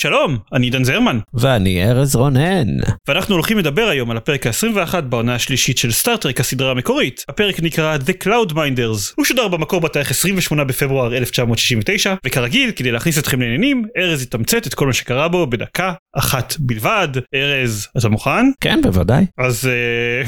שלום, אני עידן זרמן, ואני ארז רונן. ואנחנו הולכים לדבר היום על הפרק ה-21 בעונה השלישית של סטארטרק הסדרה המקורית. הפרק נקרא The Cloud Minders. הוא שודר במקור בתאריך 28 בפברואר 1969, וכרגיל, כדי להכניס אתכם לעניינים, ארז יתמצת את כל מה שקרה בו בדקה אחת בלבד. ארז, אתה מוכן? כן, בוודאי. אז אה,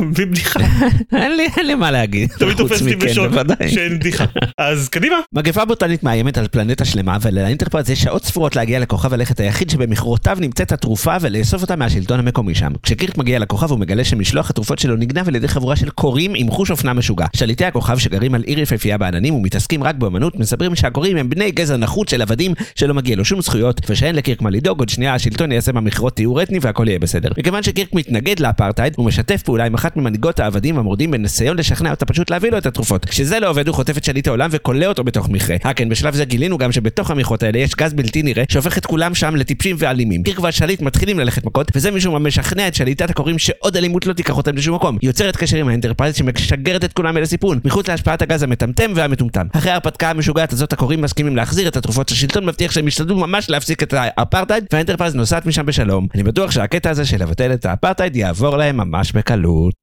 בבדיחה. אין לי, אין לי מה להגיד. תמיד חוץ מכן, בוודאי. שאין בדיחה. אז קדימה. מגפה בוטנית מאיימת על פלנטה שלמה, ולאינטרפרט יש שעות ספורות להגיע לכוכב הלכת היחיד שבמכרותיו נמצאת התרופה ולאסוף אותה מהשלטון המקומי שם. כשקירק מגיע לכוכב הוא מגלה שמשלוח התרופות שלו נגנב על ידי חבורה של קוראים עם חוש אופנה משוגע. שליטי הכוכב שגרים על עיר יפהפייה בעננים ומתעסקים רק באמנות, מספרים שהכורים הם בני גזע נחות של עבדים שלא מגיע לו שום זכויות, ושאין לקירק מה לדאוג, עוד שנייה השלטון יעשה במכרות טיהור אתני והכל יהיה בסדר. מכיוון שקירק מתנגד לאפרטהייד, הוא משתף פעולה עם אחת ממנהיגות העבדים המורדים בניסיון לשכנע אותה פשוט להביא לו את התרופות. כשזה לא עובד הוא חוטף את שליט העולם וכולא אותו בתוך מכרה. אה כן, בשלב זה גילינו גם שבתוך המכרות האלה יש גז בלתי נראה שהופך את שם לטיפשים ואלימים. קירק והשליט מתחילים ללכת מכות, וזה משום מה משכנע את שליטת הכורים שעוד אלימות לא תיקח אותם לשום מקום. היא יוצרת קשר עם האנטרפרייז שמשגרת את כולם אל הסיפון, מחוץ להשפעת הגז המטמטם והמטומטם. אחרי ההרפתקה המשוגעת הזאת הכורים מסכימים להחזיר את התרופות שהשלטון מבטיח שהם ישתדלו ממש להפסיק את האפרטהייד, והאנטרפרייז נוסעת משם בשלום. אני בטוח שהקטע הזה של לבטל את האפרטהייד יעבור להם ממש בקלות.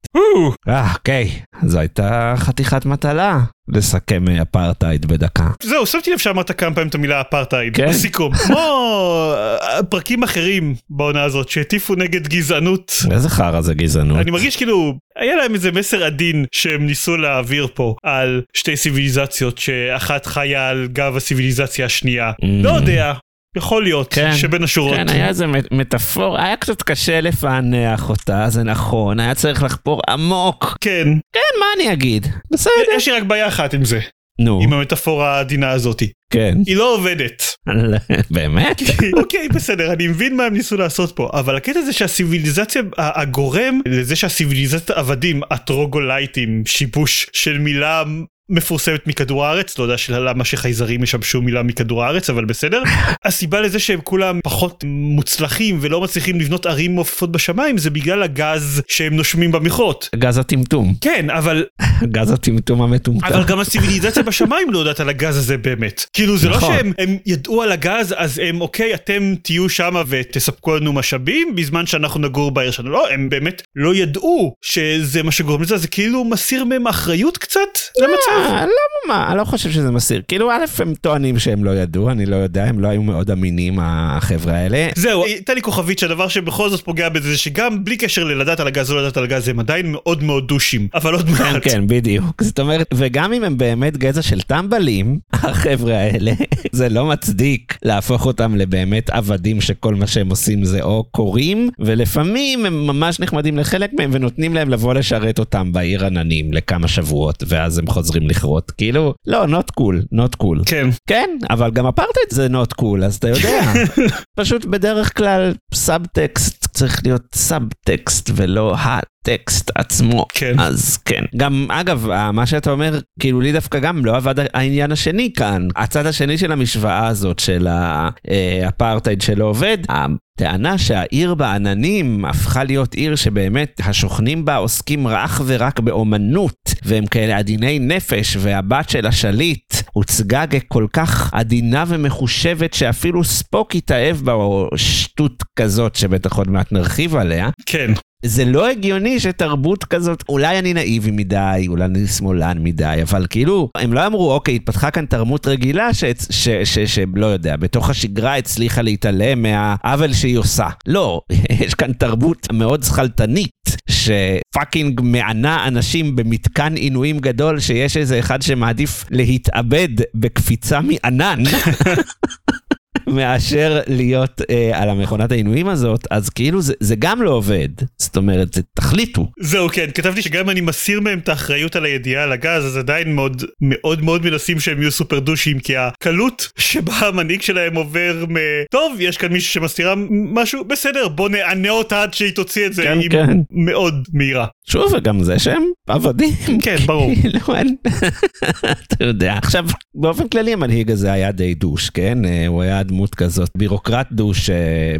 אה, אוקיי, זו הייתה חתיכת מטלה. לסכם אה, אפרטהייד בדקה. זהו, שמתי לב שאמרת כמה פעמים את המילה אפרטהייד כן. בסיכום. כמו אה, פרקים אחרים בעונה הזאת שהטיפו נגד גזענות. איזה חרא זה גזענות. אני מרגיש כאילו היה להם איזה מסר עדין שהם ניסו להעביר פה על שתי ציוויליזציות שאחת חיה על גב הציוויליזציה השנייה. לא יודע, יכול להיות כן, שבין השורות. כן, היה איזה מט- מטאפורה, היה קצת קשה לפענח אותה, זה נכון, היה צריך לחפור עמוק. כן, כן, מה אני אגיד? בסדר. יש לי רק בעיה אחת עם זה, נו, עם המטאפורה העדינה הזאתי. כן. היא לא עובדת. באמת? אוקיי בסדר אני מבין מה הם ניסו לעשות פה אבל הקטע זה שהסיביליזציה הגורם לזה שהסיביליזציית עבדים הטרוגולייטים שיבוש של מילה מפורסמת מכדור הארץ לא יודע למה שחייזרים ישמשו מילה מכדור הארץ אבל בסדר הסיבה לזה שהם כולם פחות מוצלחים ולא מצליחים לבנות ערים מעופפות בשמיים זה בגלל הגז שהם נושמים במכרות גז הטמטום, כן אבל גז הטמטום המטומטם. אבל גם הציוויליזציה בשמיים לא יודעת על הגז הזה באמת. כאילו זה לא נכון. שהם הם ידעו על הגז אז הם אוקיי אתם תהיו שמה ותספקו לנו משאבים בזמן שאנחנו נגור בעיר שלנו. לא הם באמת לא ידעו שזה מה שגורם לזה זה כאילו מסיר מהם אחריות קצת למצב. לא מה, אני לא חושב שזה מסיר. כאילו, א', הם טוענים שהם לא ידעו, אני לא יודע, הם לא היו מאוד אמינים, החבר'ה האלה. זהו, הייתה לי כוכבית שהדבר שבכל זאת פוגע בזה זה שגם בלי קשר ללדעת על הגז או לא לדעת על הגז הם עדיין מאוד מאוד דושים אבל עוד כן, מעט. כן, בדיוק. זאת אומרת, וגם אם הם באמת גזע של טמבלים, החבר'ה האלה, זה לא מצדיק להפוך אותם לבאמת עבדים שכל מה שהם עושים זה או כורים, ולפעמים הם ממש נחמדים לחלק מהם ונותנים להם לבוא לשרת אותם בעיר עננים לכמה שבועות, ואז הם חוזרים לכרות. כאילו, לא, not cool, not cool. כן. כן, אבל גם אפרטהייד זה not cool, אז אתה יודע. פשוט בדרך כלל סאבטקסט צריך להיות סאבטקסט ולא הטקסט עצמו. כן. אז כן. גם, אגב, אה, מה שאתה אומר, כאילו לי דווקא גם לא עבד העניין השני כאן. הצד השני של המשוואה הזאת של האפרטהייד שלא עובד, הטענה שהעיר בעננים הפכה להיות עיר שבאמת השוכנים בה עוסקים אך ורק באומנות, והם כאלה עדיני נפש, והבת של השליט הוצגה ככל כך עדינה ומחושבת שאפילו ספוק התאהב בה, או שטות כזאת שבטח עוד מעט נרחיב עליה. כן. זה לא הגיוני שתרבות כזאת, אולי אני נאיבי מדי, אולי אני שמאלן מדי, אבל כאילו, הם לא אמרו, אוקיי, התפתחה כאן תרבות רגילה ש- ש- ש- ש- לא יודע, בתוך השגרה הצליחה להתעלם מהעוול שהיא עושה. לא, יש כאן תרבות מאוד שכלתנית, שפאקינג מענה אנשים במתקן עינויים גדול, שיש איזה אחד שמעדיף להתאבד בקפיצה מענן. מאשר להיות אה, על המכונת העינויים הזאת, אז כאילו זה, זה גם לא עובד. זאת אומרת, זה, תחליטו. זהו כן כתבתי שגם אם אני מסיר מהם את האחריות על הידיעה על הגז אז עדיין מאוד מאוד מאוד מנסים שהם יהיו סופר דושים כי הקלות שבה המנהיג שלהם עובר מ... טוב יש כאן מישהו שמסתירה משהו בסדר בוא נענה אותה עד שהיא תוציא את זה כן, היא כן. מאוד מהירה. שוב, וגם זה שהם עבדים. כן ברור. כאילו, אתה יודע. עכשיו, באופן כללי המנהיג הזה היה די דוש, כן? אה, הוא היה דמות כזאת, בירוקרט דוש,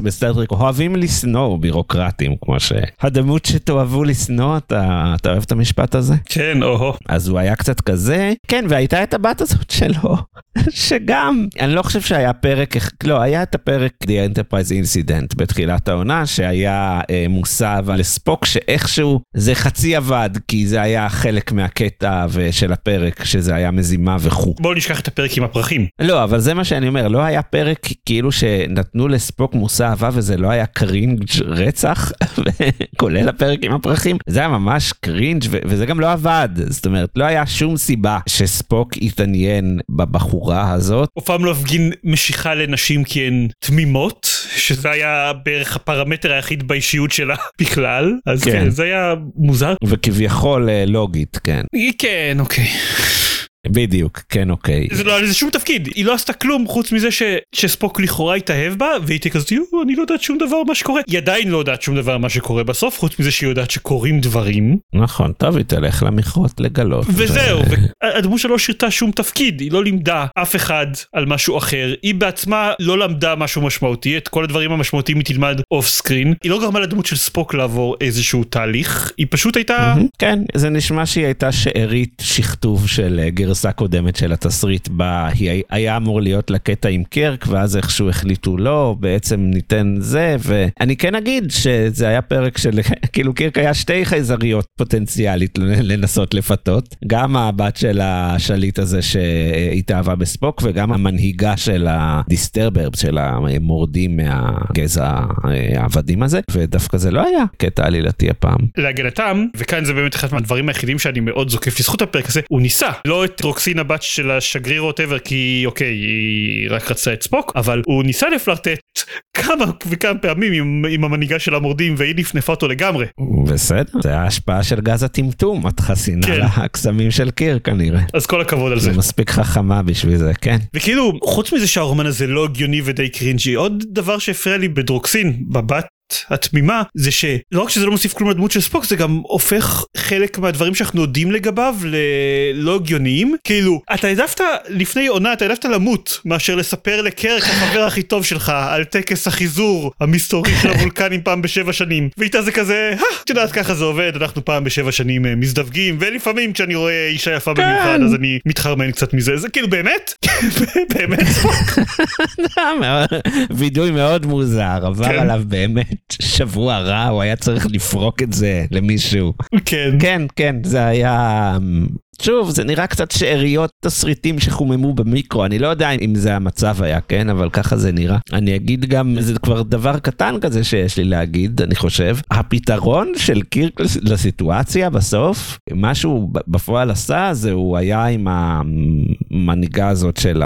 בסטאר טרק אוהבים לשנוא בירוקרטים, כמו שהדמות שתאהבו לשנוא, אתה אתה אוהב את המשפט הזה? כן או אז הוא היה קצת כזה, כן, והייתה את הבת הזאת שלו, שגם, אני לא חושב שהיה פרק, לא, היה את הפרק The Enterprise Incident בתחילת העונה, שהיה אה, מוסב על ספוק, שאיכשהו זה חצי עבד, כי זה היה חלק מהקטע של הפרק, שזה היה מזימה וכו'. בואו נשכח את הפרק עם הפרחים. לא, אבל זה מה שאני אומר, לא היה פרק כאילו שנתנו לספוק מושא אהבה וזה לא היה קרינג' רצח, כולל הפרק עם הפרחים, זה היה ממש קרינג' וזה גם לא עבד, זאת אומרת, לא היה שום סיבה שספוק יתעניין בבחורה הזאת. אף פעם לא הפגין משיכה לנשים כי הן תמימות שזה היה בערך הפרמטר היחיד באישיות שלה בכלל אז כן. כן זה היה מוזר. וכביכול אה, לוגית, כן. כן אוקיי. בדיוק, כן אוקיי. זה לא היה לזה שום תפקיד היא לא עשתה כלום חוץ מזה ש, שספוק לכאורה התאהב בה והיא תהיה כזאת "יו, אני לא יודעת שום דבר מה שקורה היא עדיין לא יודעת שום דבר מה שקורה בסוף חוץ מזה שהיא יודעת שקורים דברים נכון, טוב, היא תלך למכרות לגלות. וזהו ו- והדמות שלה לא שירתה שום תפקיד היא לא לימדה אף אחד על משהו אחר היא בעצמה לא למדה משהו משמעותי את כל הדברים המשמעותיים היא תלמד off screen היא לא גרמה לדמות של ספוק לעבור איזשהו תהליך היא פשוט הייתה. כן, זה נשמע שהיא הייתה שארית שכתוב של אה, גרסה קודמת של התסריט בה היא היה אמור להיות לה קטע עם קרק ואז איכשהו החליטו לא, בעצם ניתן זה, ואני כן אגיד שזה היה פרק של כאילו קרק היה שתי חייזריות פוטנציאלית לנסות לפתות, גם הבת של השליט הזה שהתאהבה בספוק וגם המנהיגה של הדיסטרבר, של המורדים מהגזע העבדים הזה, ודווקא זה לא היה קטע עלילתי הפעם. להגנתם וכאן זה באמת אחד מהדברים היחידים שאני מאוד זוקף לזכות הפרק הזה הוא ניסה לא את דרוקסין הבת של השגריר whatever כי אוקיי היא רק רצתה את ספוק אבל הוא ניסה לפלרטט כמה וכמה פעמים עם, עם המנהיגה של המורדים והיא נפנפה אותו לגמרי בסדר, זה ההשפעה של גז הטמטום, את חסינה כן. לקסמים של קירק כנראה. אז כל הכבוד על זה. זה מספיק חכמה בשביל זה, כן. וכאילו חוץ מזה שהרומן הזה לא הגיוני ודי cringy עוד דבר שהפריע לי בדרוקסין בבת התמימה זה שלא רק שזה לא מוסיף כלום לדמות של ספוק זה גם הופך חלק מהדברים שאנחנו יודעים לגביו ללא הגיוניים. כאילו אתה העדפת לפני עונה אתה העדפת למות מאשר לספר לקרק החבר הכי טוב שלך על טקס החיזור המסתורי של הוולקנים פעם בשבע שנים. ואיתה זה כזה "אה, את יודעת ככה זה עובד אנחנו פעם בשבע שנים אה, מזדווגים ולפעמים כשאני רואה אישה יפה במיוחד אז אני מתחרמן קצת מזה. זה כאילו באמת? באמת וידוי מאוד מוזר, עבר כן. עליו באמת שבוע רע, הוא היה צריך לפרוק את זה למישהו. כן כן, כן, זה היה... שוב, זה נראה קצת שאריות תסריטים שחוממו במיקרו, אני לא יודע אם זה המצב היה, כן? אבל ככה זה נראה. אני אגיד גם, זה כבר דבר קטן כזה שיש לי להגיד, אני חושב. הפתרון של קירק לס- לסיטואציה בסוף, מה שהוא בפועל עשה, זה הוא היה עם המנהיגה הזאת של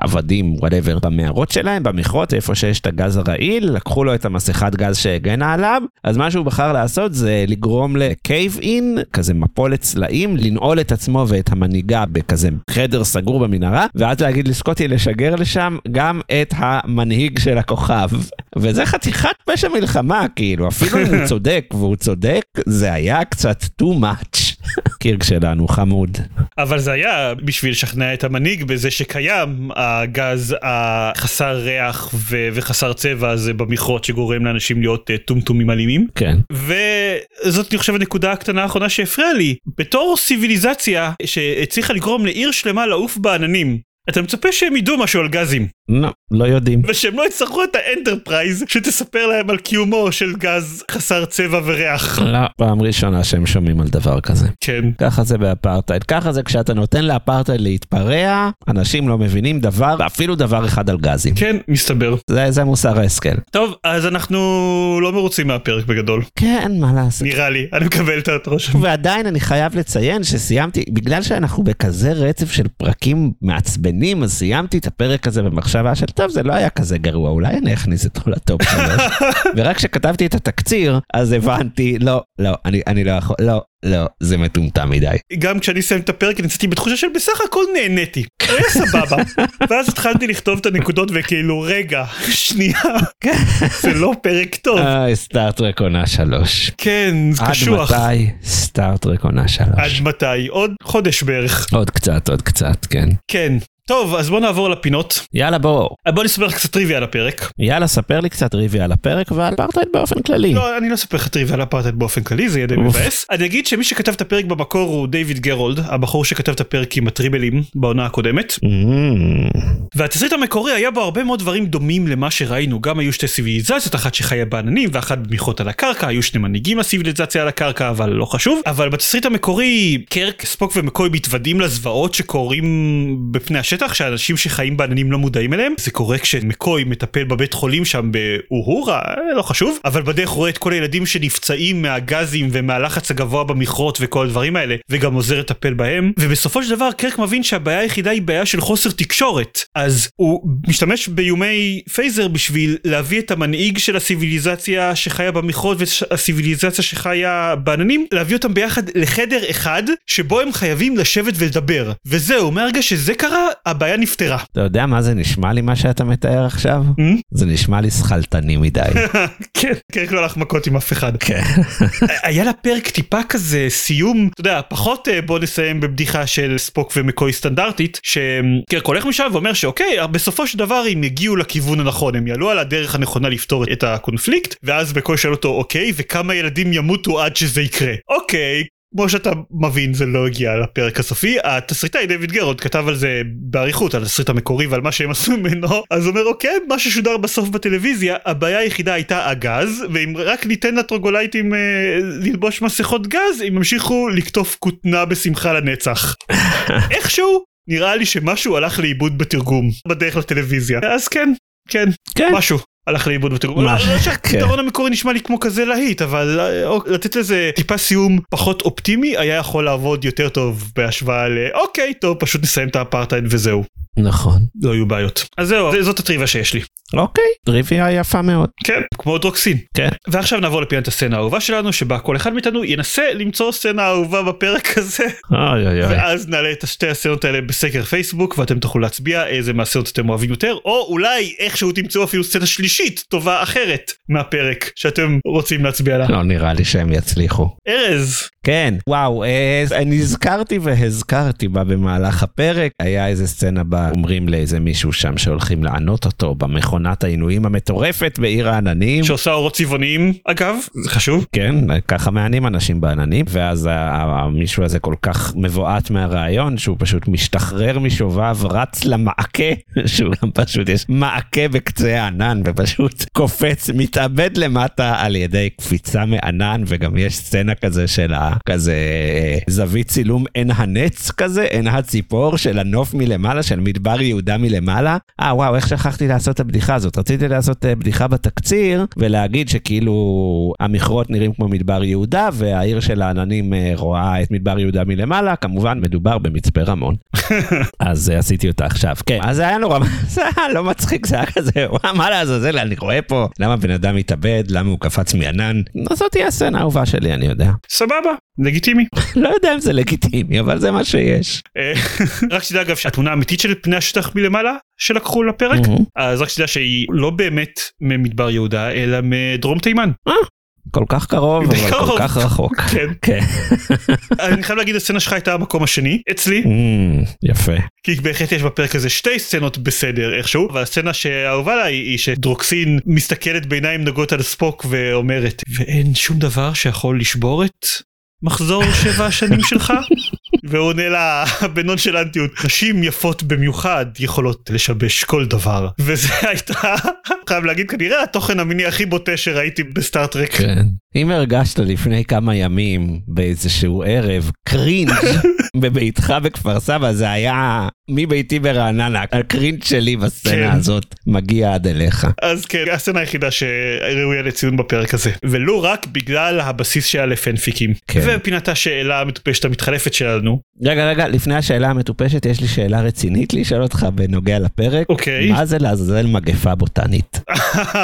העבדים, whatever, במערות שלהם, במכרות, איפה שיש את הגז הרעיל, לקחו לו את המסכת גז שהגנה עליו, אז מה שהוא בחר לעשות זה לגרום ל cave in, כזה מפולת סלעים, לנעול את עצמו ואת המנהיגה בכזה חדר סגור במנהרה, ואז להגיד לסקוטי לשגר לשם גם את המנהיג של הכוכב. וזה חתיכת פשע מלחמה, כאילו, אפילו אם הוא צודק, והוא צודק, זה היה קצת too much. קירק שלנו, חמוד. אבל זה היה בשביל לשכנע את המנהיג בזה שקיים הגז החסר ריח ו- וחסר צבע הזה במכרות שגורם לאנשים להיות אה, טומטומים אלימים. כן. וזאת אני חושב הנקודה הקטנה האחרונה שהפריעה לי בתור סיביליזציה שהצליחה לגרום לעיר שלמה לעוף בעננים. אתה מצפה שהם ידעו משהו על גזים לא, לא יודעים. ושהם לא יצטרכו את האנטרפרייז שתספר להם על קיומו של גז חסר צבע וריח. לא, פעם ראשונה שהם שומעים על דבר כזה. כן. ככה זה באפרטהייד, ככה זה כשאתה נותן לאפרטהייד להתפרע, אנשים לא מבינים דבר, אפילו דבר אחד על גזים. כן, מסתבר. זה, זה מוסר ההשכל. טוב, אז אנחנו לא מרוצים מהפרק בגדול. כן, מה לעשות. נראה לי, אני מקבל את הרושם. ועדיין אני חייב לציין שסיימתי, בגלל שאנחנו בכזה רצף של פרקים מעצבנים מצטיינים, אז סיימתי את הפרק הזה במחשבה של טוב, זה לא היה כזה גרוע, אולי אני אכניס אותו לטופ שלוש. ורק כשכתבתי את התקציר, אז הבנתי, לא, לא, אני, אני לא יכול, לא, לא, זה מטומטם מדי. גם כשאני אסיים את הפרק אני יצאתי בתחושה של בסך הכל נהניתי. היה סבבה. ואז התחלתי לכתוב את הנקודות וכאילו רגע שנייה זה לא פרק טוב. איי, סטארט-טרק עונה שלוש. כן זה עד קשוח. מתי סטארט-טרק עונה עד שלוש? מתי? עוד חודש בערך. עוד קצת, עוד קצת, כן. כן. טוב אז בוא נעבור לפינות. יאללה בוא. בוא נספר לך קצת טריוויה על הפרק. יאללה, ספר לי קצת טריוויה על הפרק ועל אפרטהייד באופן כללי. לא אני לא אספר לך טריוויה על אפרטהייד באופן כללי זה יהיה די. מבאס. אני אגיד שמי שכתב את הפרק במקור הוא דיוויד ג'רולד הבחור שכתב את הפרק עם הטריבלים בעונה הקודמת. Mm, והתסריט המקורי היה בו הרבה מאוד דברים דומים למה שראינו. גם היו שתי סיביליזציות אחת שחיה בעננים ואחת במכרות על הקרקע היו שני מנהיגים לסיביליזציה על הקרקע אבל לא חשוב. אבל בתסריט המקורי קירק ספוק ומקוי מתוודעים לזוועות שקורים בפני השטח שאנשים שחיים בעננים לא מודעים אליהם. זה קורה כשמקוי מטפל בבית חולים שם באוהורה אה, לא חשוב. אבל בדרך רואה את כל הילדים שנפצעים מהגזים ומהלחץ הגבוה במכרות וכל הדברים האלה וגם עוזר לטפל בהם ובסופו של דבר קירק מבין שהבעיה היחידה היא בעיה של חוסר תקשורת אז הוא משתמש באיומי phaser בשביל להביא את המנהיג של הסיביליזציה שחיה במכרות והסיביליזציה שחיה בעננים להביא אותם ביחד לחדר אחד שבו הם חייבים לשבת ולדבר וזהו מהרגע שזה קרה הבעיה נפתרה. אתה יודע מה זה נשמע לי מה שאתה מתאר עכשיו? Hmm? זה נשמע לי שכלתני מדי. כן, קירק לא הלך מכות עם אף אחד. כן. היה לפרק טיפה כזה סיום, אתה יודע, פחות אה, בוא נסיים בבדיחה של ספוק ומקוי סטנדרטית, שקירק הולך משם ואומר שאוקיי, בסופו של דבר הם יגיעו לכיוון הנכון, הם יעלו על הדרך הנכונה לפתור את הקונפליקט, ואז מקוי שואל אותו אוקיי, וכמה ילדים ימותו עד שזה יקרה. אוקיי. כמו שאתה מבין זה לא הגיע לפרק הסופי התסריטאי דיוויד ג'רולד כתב על זה באריכות על התסריט המקורי ועל מה שהם עשו ממנו אז הוא אומר אוקיי מה ששודר בסוף בטלוויזיה הבעיה היחידה הייתה הגז ואם רק ניתן לטרוגלייטים אה, ללבוש מסכות גז הם ימשיכו לקטוף כותנה בשמחה לנצח איכשהו נראה לי שמשהו הלך לאיבוד בתרגום בדרך לטלוויזיה אז כן כן כן. משהו. הלך לאיבוד בתרגום. מה? לא שהפתרון המקורי נשמע לי כמו כזה להיט אבל אה, לתת לזה טיפה סיום פחות אופטימי היה יכול לעבוד יותר טוב בהשוואה ל אוקיי טוב פשוט נסיים את האפרטהייד וזהו נכון. לא יהיו בעיות. אז זהו זאת הטריוויה שיש לי. אוקיי. טריוויה יפה מאוד. כן כמו דרוקסין. כן. ועכשיו נעבור לפינת הסצנה האהובה שלנו שבה כל אחד מאיתנו ינסה למצוא סצנה אהובה בפרק הזה אוי אוי אוי. ואז נעלה את השתי הסצנות האלה בסקר פייסבוק ואתם תוכלו להצביע איזה מהסצנות אתם אוהבים יותר או אולי איכשהו תמצאו אפילו סצנה שלישית טובה אחרת מהפרק שאתם רוצים להצביע לה. לא נראה לי שהם יצליחו. ארז כן, וואו, אה, נזכרתי והזכרתי בה במהלך הפרק, היה איזה סצנה בה אומרים לאיזה מישהו שם שהולכים לענות אותו במכונת העינויים המטורפת בעיר העננים. שעושה אורות צבעוניים אגב זה חשוב. כן, ככה מענים אנשים בעננים, ואז המישהו הזה כל כך מבועת מהרעיון שהוא פשוט משתחרר משובב, רץ למעקה, שהוא גם פשוט יש מעקה בקצה הענן, ופשוט קופץ, מתאבד למטה על ידי קפיצה מענן, וגם יש סצנה כזה של ה... כזה אה, זווית צילום עין הנץ כזה, עין הציפור של הנוף מלמעלה, של מדבר יהודה מלמעלה. אה וואו, איך שכחתי לעשות את הבדיחה הזאת? רציתי לעשות אה, בדיחה בתקציר, ולהגיד שכאילו המכרות נראים כמו מדבר יהודה, והעיר של העננים אה, רואה את מדבר יהודה מלמעלה, כמובן מדובר במצפה רמון. אז אה, עשיתי אותה עכשיו. כן, אז זה היה נורא, זה היה לא מצחיק, זה היה כזה, וואי, מה לעזאזל, אני רואה פה, למה בן אדם מתאבד, למה הוא קפץ מענן. זאת תהיה הסצנה האהובה שלי, אני יודע. סבבה לגיטימי. לא יודע אם זה לגיטימי, אבל זה מה שיש. אה, רק שתדע אגב שהתמונה האמיתית של פני השטח מלמעלה שלקחו לפרק. אז רק שתדע שהיא לא באמת ממדבר יהודה אלא מדרום תימן. כל כך קרוב, אבל כל. כך רחוק. כן. כן. אני חייב להגיד הסצנה שלך הייתה המקום השני אצלי Mm, יפה. כי בהחלט יש בפרק הזה שתי סצנות בסדר איכשהו אבל הסצנה שאהובה לה היא, היא שדרוקסין מסתכלת בעיניים נוגות על ספוק ואומרת ואין שום דבר שיכול לשבור את מחזור שבע השנים שלך והוא עונה לה בנונשלנטיות נשים יפות במיוחד יכולות לשבש כל דבר וזה הייתי חייב להגיד כנראה התוכן המיני הכי בוטה שראיתי בסטאר-טרק. כן. אם הרגשת לפני כמה ימים באיזשהו ערב קרינג' בביתך בכפר סבא, זה היה מביתי ברעננה, הקרינג' שלי בסצנה כן. הזאת מגיע עד אליך. אז כן, הסצנה היחידה שראויה לציון בפרק הזה. ולו רק בגלל הבסיס שהיה לפנפיקים. כן. ופינת השאלה המטופשת המתחלפת שלנו. רגע, רגע, לפני השאלה המטופשת, יש לי שאלה רצינית לשאול אותך בנוגע לפרק. אוקיי. מה זה לעזאזל מגפה בוטנית?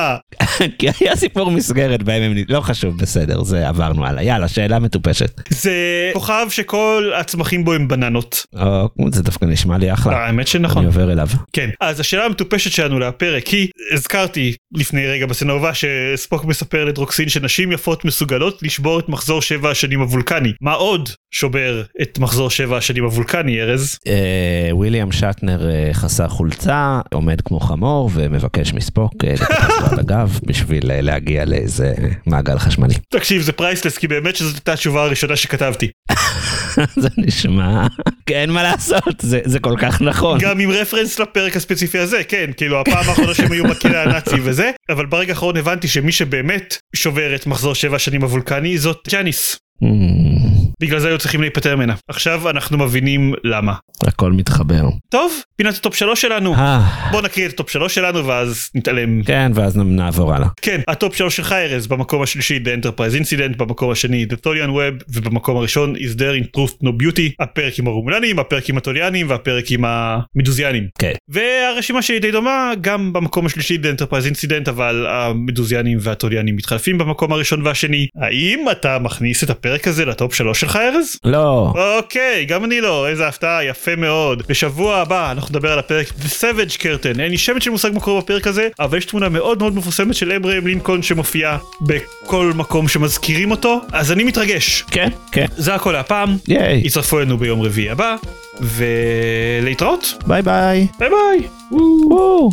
כי היה סיפור מסגרת בהם הם... לא חשוב, בסדר, זה עברנו הלאה. יאללה, שאלה מטופשת. זה כוכב שכל הצמחים בו הם בננות. זה דווקא נשמע לי אחלה. האמת אני שנכון. עובר אליו. כן. אז השאלה המטופשת שלנו לפרק היא, הזכרתי לפני רגע בסצנובה שספוק מספר לדרוקסין שנשים יפות מסוגלות לשבור את מחזור שבע השנים הוולקני. מה עוד שובר את מחזור שבע השנים הוולקני, ארז? אה, וויליאם שטנר אה, חסר חולצה, עומד כמו חמור ומבקש מספוק אה, על הגב בשביל להגיע לאיזה מעגל חשמלי. תקשיב, זה priceless, כי באמת שזאת הייתה התשובה הראשונה שכתבתי. זה נשמע, אין מה לעשות, זה זה כל כך נכון. גם עם רפרנס לפרק הספציפי הזה, כן, כאילו הפעם האחרונה שהם היו בכלא הנאצי וזה, אבל ברגע האחרון הבנתי שמי שבאמת שובר את מחזור שבע השנים הוולקני זאת ג'אניס. Hmm, בגלל זה היו צריכים להיפטר ממנה. עכשיו אנחנו מבינים למה. הכל מתחבר. טוב, פינת הטופ שלוש שלנו. אה, בוא נקריא את הטופ שלוש שלנו ואז נתעלם. כן, ואז נעבור הלאה. כן, הטופ שלוש שלך ארז, במקום השלישי The Enterprise Incident, במקום השני The Tholian Web, ובמקום הראשון Is There in Truth No Beauty, הפרק עם הרומלנים, הפרק עם הטוליאנים והפרק עם המדוזיאנים. כן. והרשימה שלי די דומה, גם במקום השלישי The Enterprise Incident, אבל המדוזיאנים והטוליאנים מתחלפים במקום הראשון והשני. האם אתה מכניס את הפרק הזה לטופ שלוש שלך ארז? לא, אוקיי, גם אני לא, איזה הפתעה, יפה מאוד. בשבוע הבא אנחנו נדבר על הפרק The Savage Curtain, אין לי שמץ של מושג מה קורה בפרק הזה, אבל יש תמונה מאוד מאוד מפורסמת של אברהם לינקולן שמופיעה בכל מקום שמזכירים אותו, אז אני מתרגש. כן, כן, זה הכל להפעם, ייי, יצטרפו אלינו ביום רביעי הבא, ולהתראות, ביי ביי. ביי ביי. וואו.